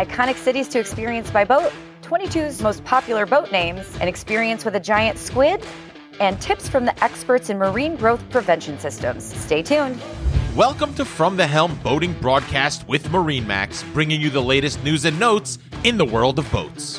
iconic cities to experience by boat, 22's most popular boat names, an experience with a giant squid, and tips from the experts in marine growth prevention systems. Stay tuned. Welcome to From the Helm Boating Broadcast with Marine Max, bringing you the latest news and notes in the world of boats.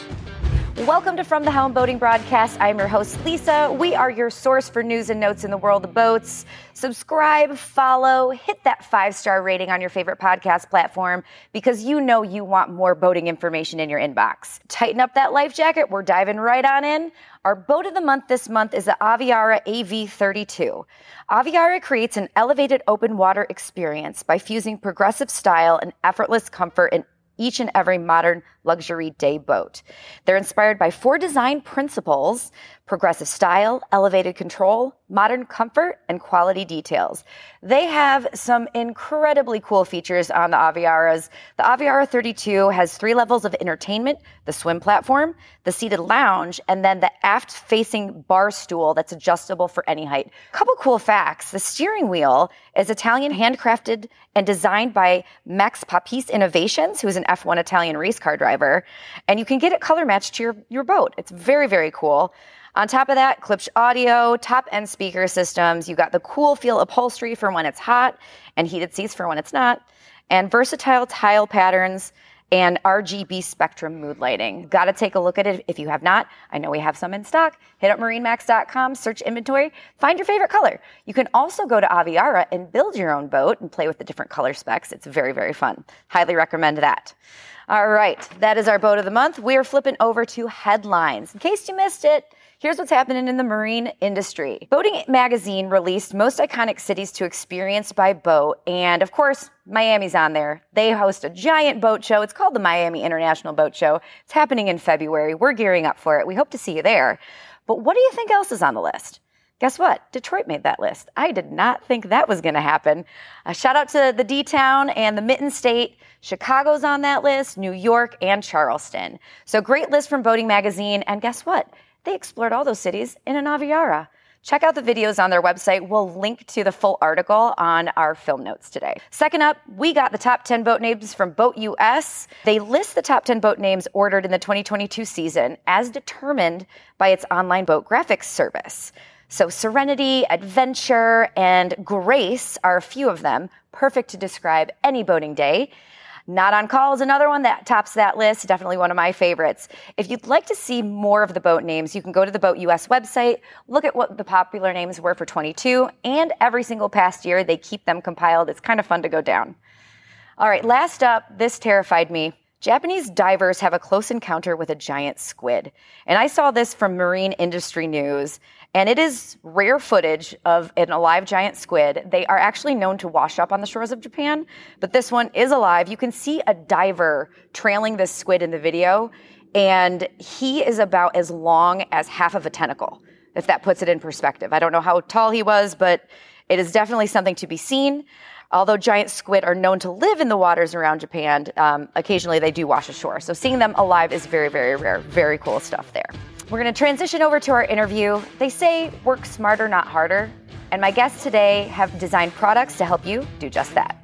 Welcome to From the Helm Boating Broadcast. I'm your host, Lisa. We are your source for news and notes in the world of boats. Subscribe, follow, hit that five star rating on your favorite podcast platform because you know you want more boating information in your inbox. Tighten up that life jacket. We're diving right on in. Our boat of the month this month is the Aviara AV32. Aviara creates an elevated open water experience by fusing progressive style and effortless comfort in each and every modern luxury day boat. They're inspired by four design principles progressive style, elevated control, modern comfort, and quality details. They have some incredibly cool features on the Aviaras. The Aviara 32 has three levels of entertainment the swim platform, the seated lounge, and then the aft facing bar stool that's adjustable for any height. Couple cool facts the steering wheel is Italian handcrafted and designed by Max Papis Innovations, who is an F1 Italian race car driver. And you can get it color matched to your, your boat. It's very, very cool. On top of that, Klipsch audio, top end speaker systems. You got the cool feel upholstery for when it's hot and heated seats for when it's not, and versatile tile patterns and RGB spectrum mood lighting. Got to take a look at it if you have not. I know we have some in stock. Hit up marinemax.com, search inventory, find your favorite color. You can also go to Aviara and build your own boat and play with the different color specs. It's very, very fun. Highly recommend that. All right, that is our boat of the month. We are flipping over to headlines. In case you missed it, Here's what's happening in the marine industry. Boating Magazine released most iconic cities to experience by boat. And of course, Miami's on there. They host a giant boat show. It's called the Miami International Boat Show. It's happening in February. We're gearing up for it. We hope to see you there. But what do you think else is on the list? Guess what? Detroit made that list. I did not think that was going to happen. A shout out to the D Town and the Mitten State. Chicago's on that list, New York, and Charleston. So great list from Boating Magazine. And guess what? They explored all those cities in an Aviara. Check out the videos on their website. We'll link to the full article on our film notes today. Second up, we got the top 10 boat names from Boat US. They list the top 10 boat names ordered in the 2022 season as determined by its online boat graphics service. So, Serenity, Adventure, and Grace are a few of them, perfect to describe any boating day. Not on Call is another one that tops that list. Definitely one of my favorites. If you'd like to see more of the boat names, you can go to the Boat US website, look at what the popular names were for 22, and every single past year they keep them compiled. It's kind of fun to go down. All right, last up, this terrified me. Japanese divers have a close encounter with a giant squid. And I saw this from Marine Industry News, and it is rare footage of an alive giant squid. They are actually known to wash up on the shores of Japan, but this one is alive. You can see a diver trailing this squid in the video, and he is about as long as half of a tentacle, if that puts it in perspective. I don't know how tall he was, but it is definitely something to be seen. Although giant squid are known to live in the waters around Japan, um, occasionally they do wash ashore. So seeing them alive is very, very rare. Very cool stuff there. We're going to transition over to our interview. They say work smarter, not harder. And my guests today have designed products to help you do just that.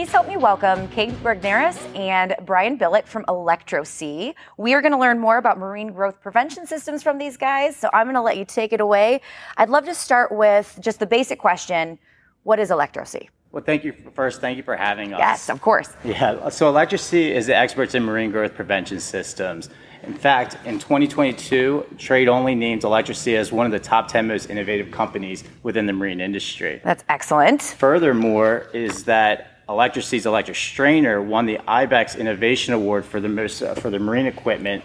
Please help me welcome Kate Regnerus and Brian Billick from ElectroSea. We are going to learn more about marine growth prevention systems from these guys, so I'm going to let you take it away. I'd love to start with just the basic question What is ElectroSea? Well, thank you first. Thank you for having us. Yes, of course. Yeah, so ElectroSea is the experts in marine growth prevention systems. In fact, in 2022, Trade Only named ElectroSea as one of the top 10 most innovative companies within the marine industry. That's excellent. Furthermore, is that ElectroSea's electric strainer won the IBEX Innovation Award for the most uh, for the marine equipment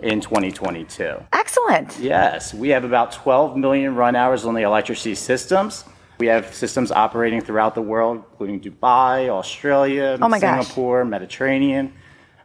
in 2022. Excellent. Yes, we have about 12 million run hours on the ElectroSea systems. We have systems operating throughout the world, including Dubai, Australia, Oh my gosh. Singapore, Mediterranean.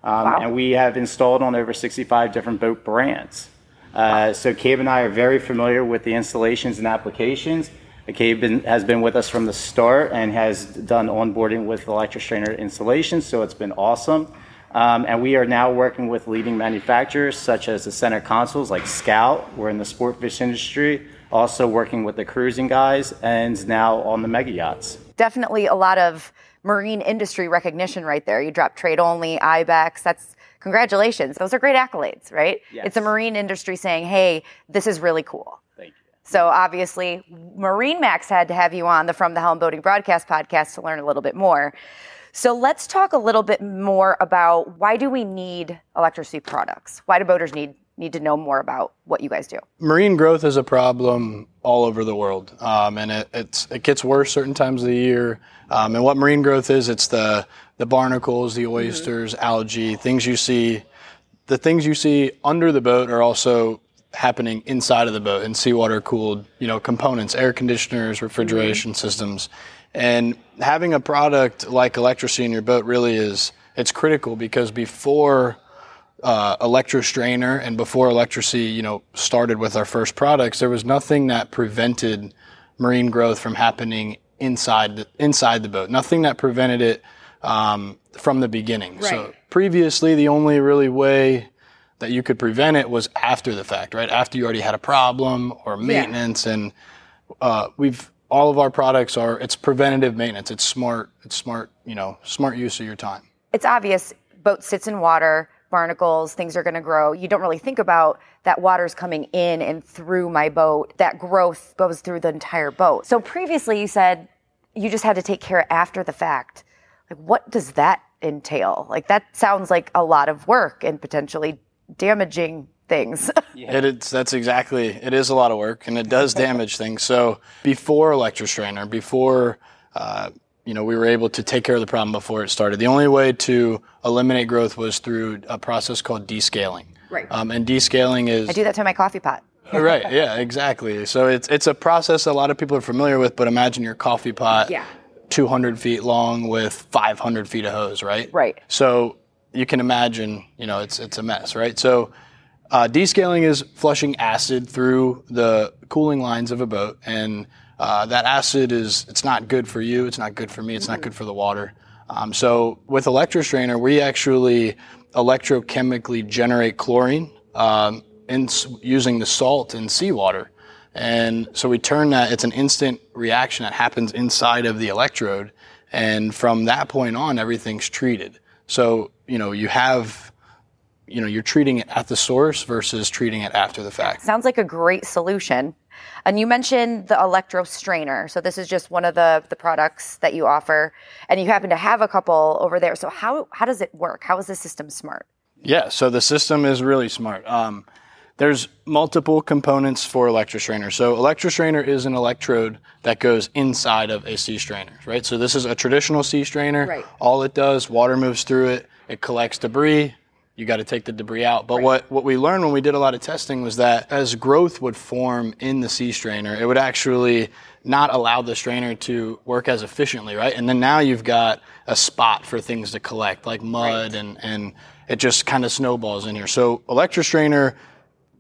Um, Wow. And we have installed on over 65 different boat brands. Uh, so Cabe and I are very familiar with the installations and applications. Cabe been, has been with us from the start and has done onboarding with electrostrainer installations, so it's been awesome. Um, and we are now working with leading manufacturers such as the center consoles like Scout. We're in the sport fish industry. also working with the cruising guys, and now on the mega yachts. Definitely a lot of marine industry recognition right there. You dropped trade only, IBEX. That's congratulations. Those are great accolades, right? Yes. It's a marine industry saying, hey, this is really cool. So obviously, Marine Max had to have you on the From the Helm Boating Broadcast podcast to learn a little bit more. So let's talk a little bit more about why do we need ElectroSea products? Why do boaters need need to know more about what you guys do? Marine growth is a problem all over the world, um, and it, it's it gets worse certain times of the year. Um, and what marine growth is, it's the the barnacles, the oysters, algae, things you see. The things you see under the boat are also happening inside of the boat in seawater cooled, you know, components, air conditioners, refrigeration systems. And having a product like ElectroSea in your boat really is it's critical because before uh, electrostrainer and before ElectroSea, you know, started with our first products, there was nothing that prevented marine growth from happening inside the, inside the boat. Nothing that prevented it um, from the beginning. So previously, the only really way that you could prevent it was after the fact, right? After you already had a problem or maintenance, and uh, we've all of our products are it's preventative maintenance. It's smart. It's smart. You know, smart use of your time. It's obvious boat sits in water, barnacles, things are going to grow. You don't really think about that water's coming in and through my boat. That growth goes through the entire boat. So previously you said you just had to take care after the fact. Like what does that entail? Like that sounds like a lot of work and potentially damaging things. yeah. It is, that's exactly, it is a lot of work and it does damage things. So before electrostrainer, before, uh, you know, we were able to take care of the problem before it started. The only way to eliminate growth was through a process called descaling. Right. Um, and descaling is I do that to my coffee pot. right. Yeah, exactly. So it's it's a process a lot of people are familiar with, but imagine your coffee pot, Yeah. 200 feet long with 500 feet of hose, right? Right. So you can imagine, you know, it's it's a mess, right? So uh, descaling is flushing acid through the cooling lines of a boat, and uh, that acid is it's not good for you. It's not good for me. It's not good for the water. Um, so with electrostrainer, we actually electrochemically generate chlorine um, in, using the salt in seawater. And so we turn that, it's an instant reaction that happens inside of the electrode. And from that point on, everything's treated. So, you know, you have, you know, you're treating it at the source versus treating it after the fact. Sounds like a great solution. And you mentioned the electro strainer. So this is just one of the, the products that you offer. And you happen to have a couple over there. So how, how does it work? How is the system smart? Yeah, so the system is really smart. Um, there's multiple components for electrostrainer. So electrostrainer is an electrode that goes inside of a sea strainer, right? So this is a traditional sea strainer. Right. All it does, water moves through it, it collects debris. You got to take the debris out. But what, what we learned when we did a lot of testing was that as growth would form in the sea strainer, it would actually not allow the strainer to work as efficiently, right? And then now you've got a spot for things to collect, like mud, and, and it just kind of snowballs in here. So electrostrainer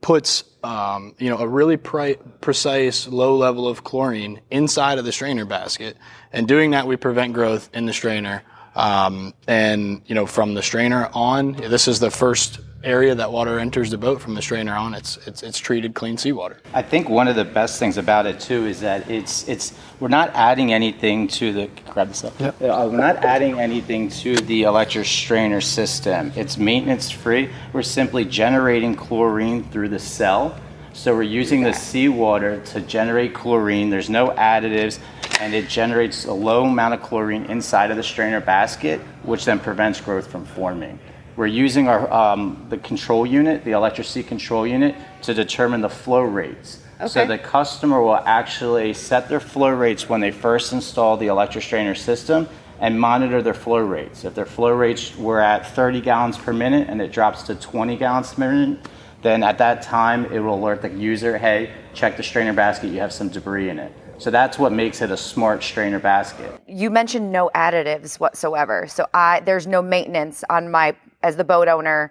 puts um, you know a really pri- precise low level of chlorine inside of the strainer basket, and doing that we prevent growth in the strainer. Um, and you know from the strainer on, this is the first area that water enters the boat from the strainer on. It's it's it's treated clean seawater. I think one of the best things about it too is that it's it's we're not adding anything to the grab this up. Yep. Uh, we're not adding anything to the electric strainer system. It's maintenance free. We're simply generating chlorine through the cell. So we're using the seawater to generate chlorine. There's no additives, and it generates a low amount of chlorine inside of the strainer basket, which then prevents growth from forming. We're using our um, the control unit, the ElectroSea control unit, to determine the flow rates. Okay. So the customer will actually set their flow rates when they first install the electrostrainer system and monitor their flow rates. If their flow rates were at 30 gallons per minute and it drops to 20 gallons per minute, then at that time it will alert the user, hey, check the strainer basket, you have some debris in it. So that's what makes it a smart strainer basket. You mentioned no additives whatsoever. So I there's no maintenance on my as the boat owner.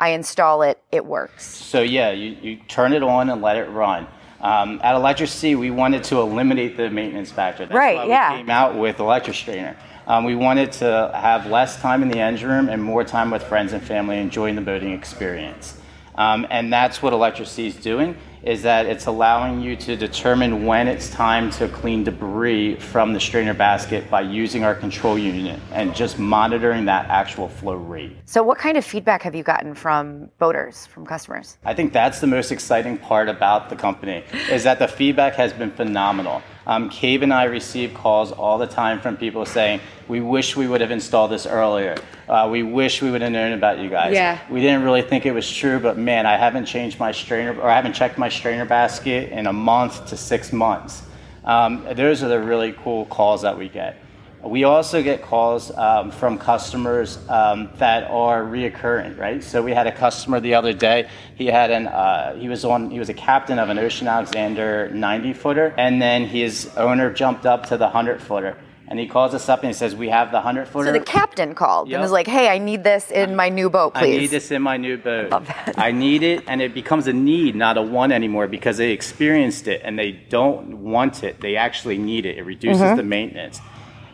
I install it, it works. So yeah, you, you turn it on and let it run. Um, at ElectroSea, we wanted to eliminate the maintenance factor. That's Right, why yeah. we came out with Electrostrainer. Um, we wanted to have less time in the engine room and more time with friends and family enjoying the boating experience. Um, and that's what ElectroSea is doing. Is that it's allowing you to determine when it's time to clean debris from the strainer basket by using our control unit and just monitoring that actual flow rate. So, what kind of feedback have you gotten from boaters, from customers? I think that's the most exciting part about the company is that the feedback has been phenomenal. Um, Cabe and I receive calls all the time from people saying, "We wish we would have installed this earlier. Uh, we wish we would have known about you guys. Yeah. We didn't really think it was true, but man, I haven't changed my strainer or I haven't checked my strainer basket in a month to six months." Um, those are the really cool calls that we get. We also get calls um, from customers um, that are reoccurring, right? So we had a customer the other day. He had an uh, he was on he was a captain of an Ocean Alexander 90 footer, and then his owner jumped up to the 100 footer, and he calls us up and he says, "We have the 100 footer." So the captain called Yep. and was like, "Hey, I need this in my new boat, please." I need this in my new boat. Love that. I need it, and it becomes a need, not a want anymore, because they experienced it and they don't want it. They actually need it. It reduces Mm-hmm. the maintenance.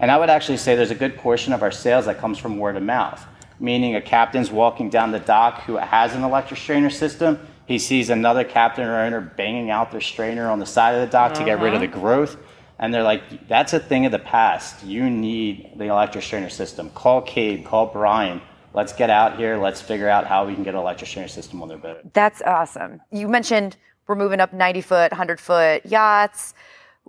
And I would actually say there's a good portion of our sales that comes from word of mouth, meaning a captain's walking down the dock who has an electric strainer system. He sees another captain or owner banging out their strainer on the side of the dock to get rid of the Uh-huh. growth. And they're like, that's a thing of the past. You need the electric strainer system. Call Cabe, call Brian. Let's get out here. Let's figure out how we can get an electric strainer system on their boat. That's awesome. You mentioned we're moving up 90 foot, 100 foot yachts.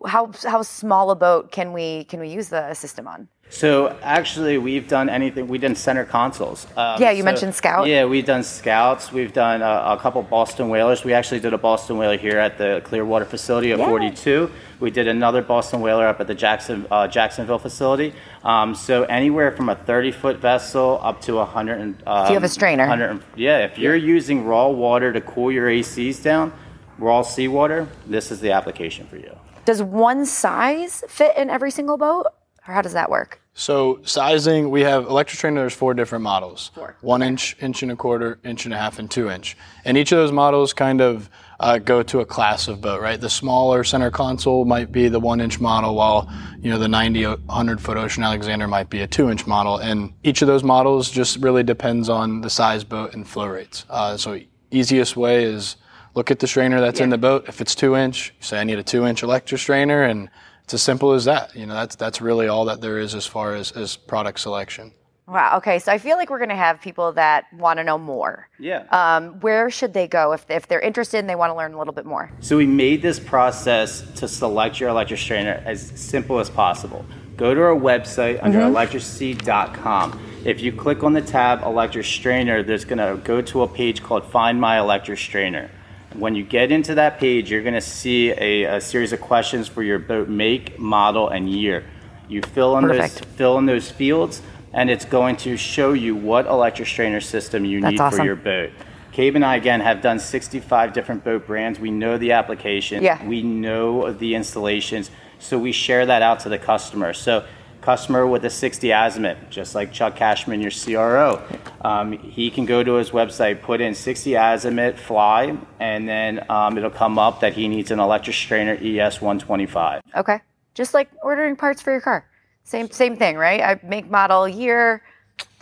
How how small a boat can we can we use the system on? So actually, we've done anything. We've done center consoles. Um, Yeah, you so- mentioned Scout. Yeah, we've done scouts. We've done a, a couple Boston whalers. We actually did a Boston whaler here at the Clearwater facility of Yeah. 42. We did another Boston whaler up at the Jackson uh, Jacksonville facility. Um, so anywhere from a 30 foot vessel up to 100. And, um, you have a strainer. 100 and- yeah, if you're using raw water to cool your ACs down, raw seawater, this is the application for you. Does one size fit in every single boat, or how does that work? So sizing, we have electric strainer. There's four different models: Four. one inch, inch and a quarter, inch and a half, and two inch. And each of those models kind of uh, go to a class of boat, right? The smaller center console might be the one inch model, while you know the 90, 100 foot Ocean Alexander might be a two inch model. And each of those models just really depends on the size boat and flow rates. Uh, so easiest way is look at the strainer that's in the boat. If it's two inch, say I need a two inch electric strainer, and it's as simple as that. You know, that's that's really all that there is as far as, as product selection. Wow. Okay, so I feel like we're going to have people that want to know more. Yeah. Um, where should they go if, if they're interested and they want to learn a little bit more? So we made this process to select your electric strainer as simple as possible. Go to our website under electrosea.com. If you click on the tab electric strainer, there's going to go to a page called Find My Electric Strainer. When you get into that page, you're going to see a, a series of questions for your boat make, model, and year. You fill in those fill in those fields, and it's going to show you what electric strainer system you That's need awesome. for your boat. Cabe and I again have done 65 different boat brands. We know the application. Yeah. We know the installations, so we share that out to the customer. So, customer with a 60 Azimut, just like Chuck Cashman, your CRO, um, he can go to his website, put in 60 Azimut fly, and then um, it'll come up that he needs an electric strainer ES 125. Okay. Just like ordering parts for your car. Same same thing, right? I make model year,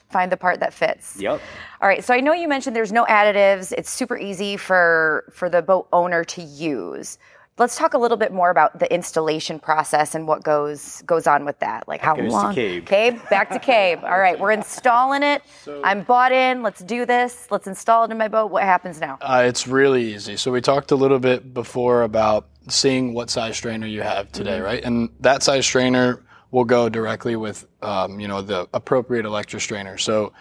find the part that fits. Yep. All right. So I know you mentioned there's no additives. It's super easy for for the boat owner to use. Let's talk a little bit more about the installation process and what goes goes on with that. Like how goes to long? Cabe. back to Cabe. All right, we're installing it. I'm bought in. Let's do this. Let's install it in my boat. What happens now? Uh, it's really easy. So we talked a little bit before about seeing what size strainer you have today, right? And that size strainer will go directly with, um, you know, the appropriate electro strainer. So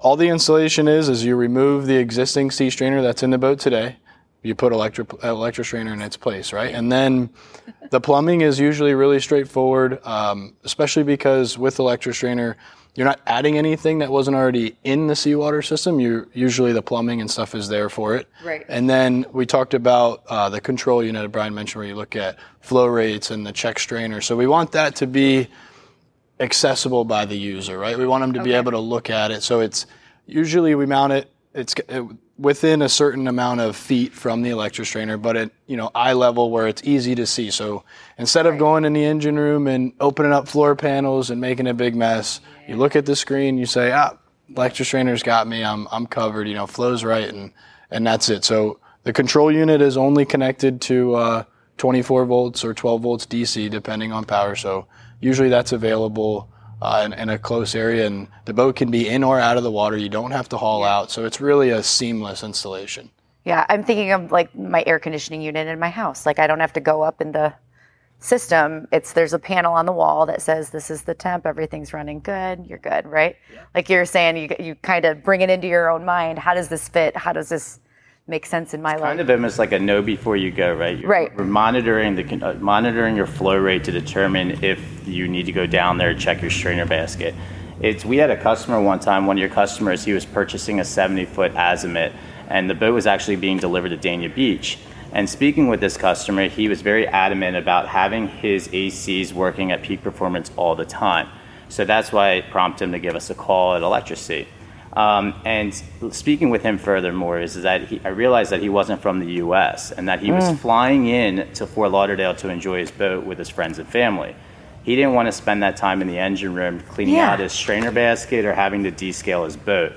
all the installation is is you remove the existing sea strainer that's in the boat today. You put electric electric strainer in its place, right? And then the plumbing is usually really straightforward, um, especially because with electric strainer, you're not adding anything that wasn't already in the seawater system. You usually the plumbing and stuff is there for it. Right. And then we talked about uh, the control unit that Brian mentioned, where you look at flow rates and the check strainer. So we want that to be accessible by the user, right? We want them to be able to look at it. So it's usually we mount it. It's it, within a certain amount of feet from the electric strainer, but at you know eye level where it's easy to see. So instead of going in the engine room and opening up floor panels and making a big mess, you look at the screen, you say, ah, electric strainer's got me. I'm I'm covered. You know, flows right, and and that's it. So the control unit is only connected to uh, 24 volts or 12 volts DC, depending on power. So usually that's available uh, in, in, a close area, and the boat can be in or out of the water. You don't have to haul out, so it's really a seamless installation. Yeah, I'm thinking of like my air conditioning unit in my house. Like I don't have to go up in the system. It's there's a panel on the wall that says this is the temp. Everything's running good. You're good, right? Yeah. Like you're saying, you you kind of bring it into your own mind. How does this fit? How does this make sense in my it's life? Kind of almost like a know before you go, right? You're, right. We're monitoring the uh, monitoring your flow rate to determine if you need to go down there and check your strainer basket. It's we had a customer one time. One of your customers, he was purchasing a 70 foot Azimut, and the boat was actually being delivered to Dania Beach and speaking with this customer, he was very adamant about having his ACs working at peak performance all the time. So that's why I prompted him to give us a call at ElectroSea. Um, and speaking with him furthermore is, is that he, I realized that he wasn't from the U.S. and that he mm. was flying in to Fort Lauderdale to enjoy his boat with his friends and family. He didn't want to spend that time in the engine room cleaning yeah. out his strainer basket or having to descale his boat.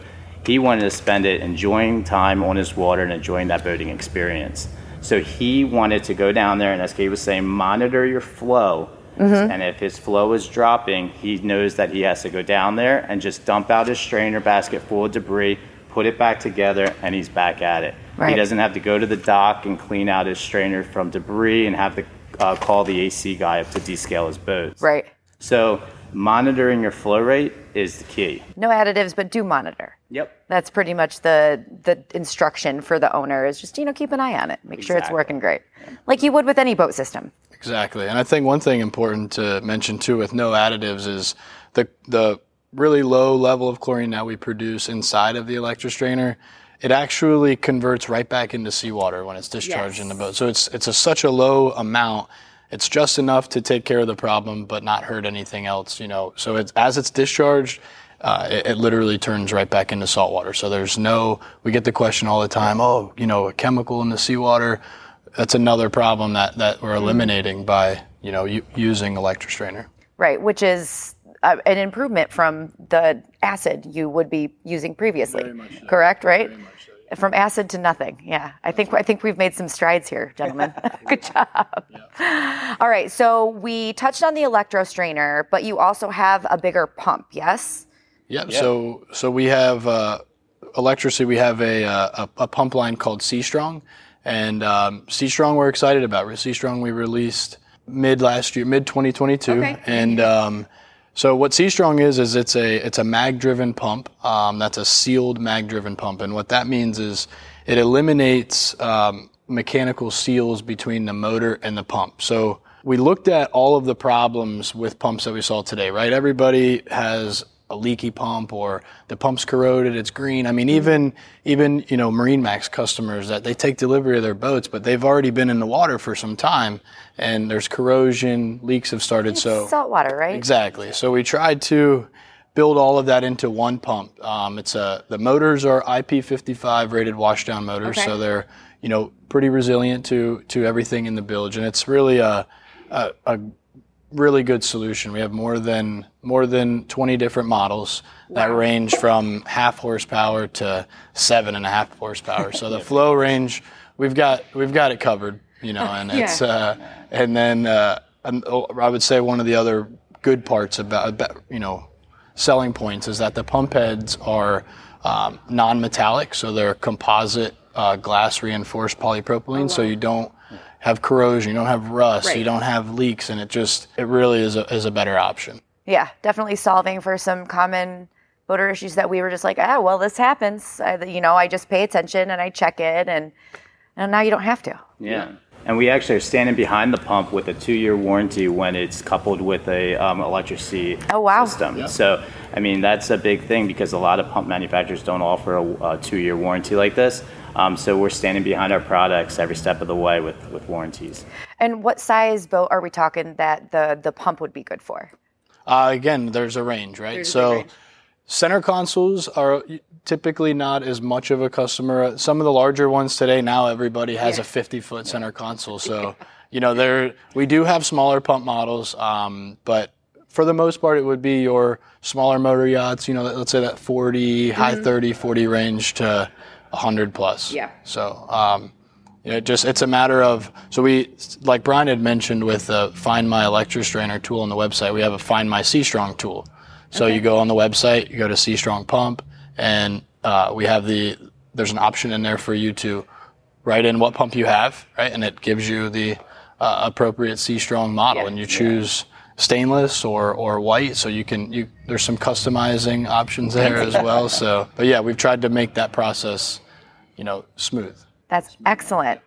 He wanted to spend it enjoying time on his water and enjoying that boating experience. So he wanted to go down there, and as Kate was saying, monitor your flow. Mm-hmm. And if his flow is dropping, he knows that he has to go down there and just dump out his strainer basket full of debris, put it back together, and he's back at it. Right. He doesn't have to go to the dock and clean out his strainer from debris and have to uh, call the AC guy up to descale his boats. Right. So monitoring your flow rate is the key. No additives, but do monitor. Yep. That's pretty much the the instruction for the owner is just you know keep an eye on it, make exactly. sure it's working great, like you would with any boat system. Exactly, and I think one thing important to mention too with no additives is the the really low level of chlorine that we produce inside of the electrostrainer. It actually converts right back into seawater when it's discharged yes. in the boat. So it's it's a, such a low amount it's just enough to take care of the problem, but not hurt anything else. You know, so it's, as it's discharged, uh, it, it, literally turns right back into salt water. So there's no. We get the question all the time. Oh, you know, a chemical in the seawater. That's another problem that that we're mm-hmm. eliminating by you know u- using electrostrainer. Right, which is uh, an improvement from the acid you would be using previously. So. Correct, right? From acid to nothing. Yeah, I think I think we've made some strides here, gentlemen. Good job. Yeah. All right, so we touched on the electrostrainer, but you also have a bigger pump, yes? Yep. Yeah. So so we have uh, ElectroSea. We have a, uh, a, a pump line called Sea Strong, and um, Strong we're excited about. Sea Strong we released mid last year, mid 2022, okay. and um, so what Sea Strong is is it's a it's a mag driven pump. Um, that's a sealed mag driven pump, and what that means is it eliminates um, mechanical seals between the motor and the pump. So we looked at all of the problems with pumps that we saw today. Right, everybody has a leaky pump or the pump's corroded, it's green. I mean, even even you know Marine Max customers that they take delivery of their boats, but they've already been in the water for some time, and there's corrosion, leaks have started. It's so salt water, right? Exactly. So we tried to build all of that into one pump. Um, it's a the motors are IP55 rated washdown motors, okay. so they're you know pretty resilient to to everything in the bilge, and it's really a, a, a really good solution. We have more than more than 20 different models that range from half horsepower to seven and a half horsepower. So the flow range, we've got we've got it covered, you know, and yeah. it's uh, and then uh, I would say one of the other good parts about, about you know selling points is that the pump heads are um, non-metallic, so they're composite uh, glass reinforced polypropylene, oh, wow. so you don't have corrosion, you don't have rust, right. you don't have leaks, and it just it really is a is a better option. Yeah, definitely solving for some common boater issues that we were just like, ah, well, this happens. I, you know, I just pay attention and I check it, and and now you don't have to. Yeah. And we actually are standing behind the pump with a two-year warranty when it's coupled with a um, ElectroSea oh, wow. system. Yeah. So, I mean, that's a big thing because a lot of pump manufacturers don't offer a, a two-year warranty like this. Um, so we're standing behind our products every step of the way with, with warranties. And what size boat are we talking that the, the pump would be good for? Uh, again, there's a range, right? There's so range. center consoles are typically not as much of a customer. Some of the larger ones today, now everybody has yeah. a 50 foot center console. So, you know, there we do have smaller pump models, um, but for the most part, it would be your smaller motor yachts, you know, let's say that 40, mm-hmm. high 30, 40 range to 100 plus. Yeah. So, um, You know, just it's a matter of so we like Brian had mentioned with the Find My Electrostrainer tool on the website. We have a Find My Sea Strong tool. So you go on the website, you go to Sea Strong Pump, and uh, we have the there's an option in there for you to write in what pump you have, right, and it gives you the uh, appropriate Sea Strong model, Yeah. and you choose stainless or or white. So you can you there's some customizing options there as well. So, but yeah, we've tried to make that process, you know, smooth. That's excellent.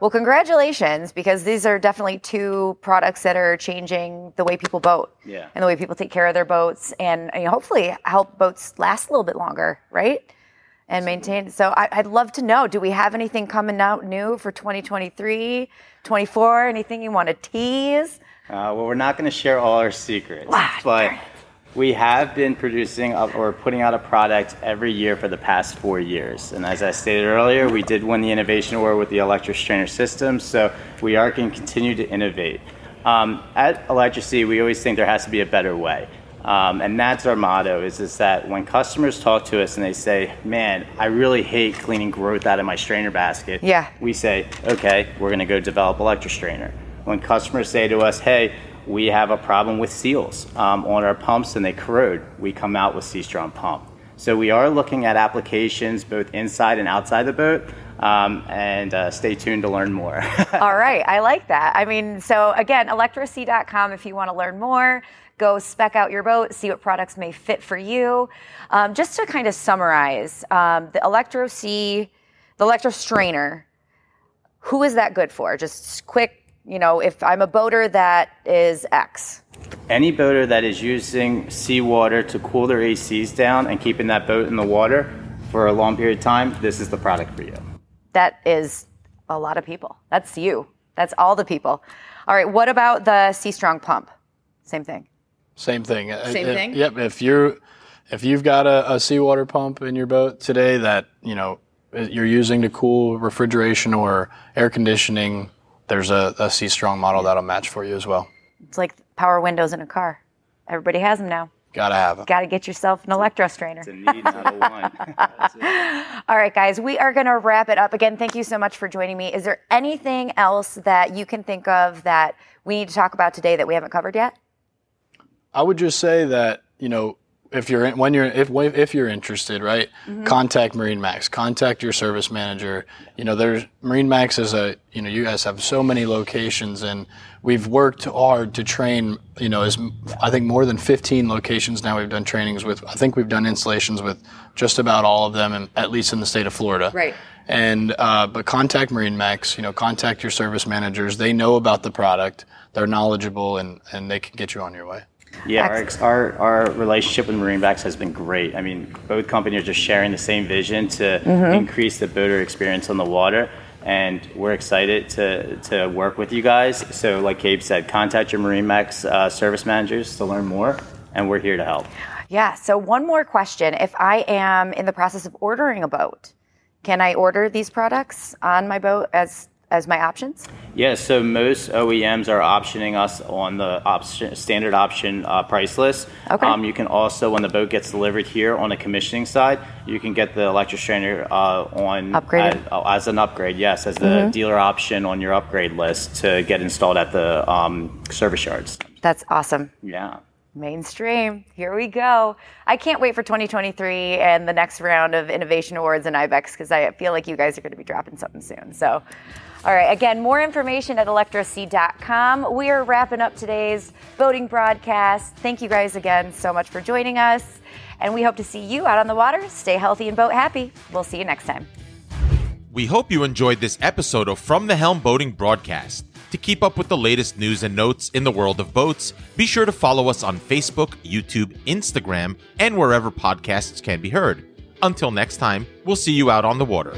Well, congratulations, because these are definitely two products that are changing the way people boat Yeah. and the way people take care of their boats and you know, hopefully help boats last a little bit longer, right? And maintain. So I, I'd love to know do we have anything coming out new for 2023, 24? Anything you want to tease? Uh, well, we're not going to share all our secrets, Ah, but darn it. We have been producing or putting out a product every year for the past four years. And as I stated earlier, we did win the Innovation Award with the Electro Strainer system, so we are going to continue to innovate. Um, at ElectroSea, we always think there has to be a better way. Um, and that's our motto is, is that when customers talk to us and they say, man, I really hate cleaning growth out of my strainer basket, Yeah. we say, okay, we're going to go develop Electrostrainer. When customers say to us, hey, we have a problem with seals um, on our pumps and they corrode, we come out with Sea Strong Pump. So we are looking at applications both inside and outside the boat, um, and uh, stay tuned to learn more. All right, I like that. I mean, so again, electrosea.com if you want to learn more. Go spec out your boat, see what products may fit for you. Um, just to kind of summarize, um, the ElectroSea, the Electro Strainer, who is that good for? Just quick, you know, if I'm a boater that is X. Any boater that is using seawater to cool their ACs down and keeping that boat in the water for a long period of time, this is the product for you. That is a lot of people. That's you. That's all the people. All right, what about the Sea Strong pump? Same thing. Same thing. Uh, Same If- thing? Yep. If you're if you've got a, a seawater pump in your boat today that you know you're using to cool refrigeration or air conditioning, there's a, a Sea Strong model that'll match for you as well. It's like power windows in a car. Everybody has them now. Gotta have them. Got to get yourself an electro strainer. It's a need, not a want. All right, guys, we are going to wrap it up. Again, thank you so much for joining me. Is there anything else that you can think of that we need to talk about today that we haven't covered yet? I would just say that you know if you're in, when you're if if you're interested, right? Contact Marine Max. Contact your service manager. You know, there's Marine Max is a you know you guys have so many locations and we've worked hard to train. You know, as I think more than 15 locations now we've done trainings with. I think we've done installations with just about all of them, and at least in the state of Florida. Right. And uh, but contact Marine Max. You know, contact your service managers. They know about the product. They're knowledgeable and and they can get you on your way. Yeah, our, ex- our, our relationship with Marine Max has been great. I mean, both companies are just sharing the same vision to increase the boater experience on the water. And we're excited to, to work with you guys. So, like Cabe said, contact your Marine Max uh, service managers to learn more, and we're here to help. Yeah. So, one more question. If I am in the process of ordering a boat, can I order these products on my boat as as my options? Yeah, so most OEMs are optioning us on the option, standard option uh, price list. Okay. Um, you can also, when the boat gets delivered here on the commissioning side, you can get the electric strainer uh, on Upgraded? Mm-hmm. uh, as an upgrade. Yes, as the dealer option on your upgrade list to get installed at the um, service yards. That's awesome. Yeah. Mainstream. Here we go. I can't wait for 2023 and the next round of Innovation Awards and IBEX because I feel like you guys are going to be dropping something soon. So, all right, again, more information at electrosea.com. We are wrapping up today's boating broadcast. Thank you guys again so much for joining us. And we hope to see you out on the water. Stay healthy and boat happy. We'll see you next time. We hope you enjoyed this episode of From the Helm Boating Broadcast. To keep up with the latest news and notes in the world of boats, be sure to follow us on Facebook, YouTube, Instagram, and wherever podcasts can be heard. Until next time, we'll see you out on the water.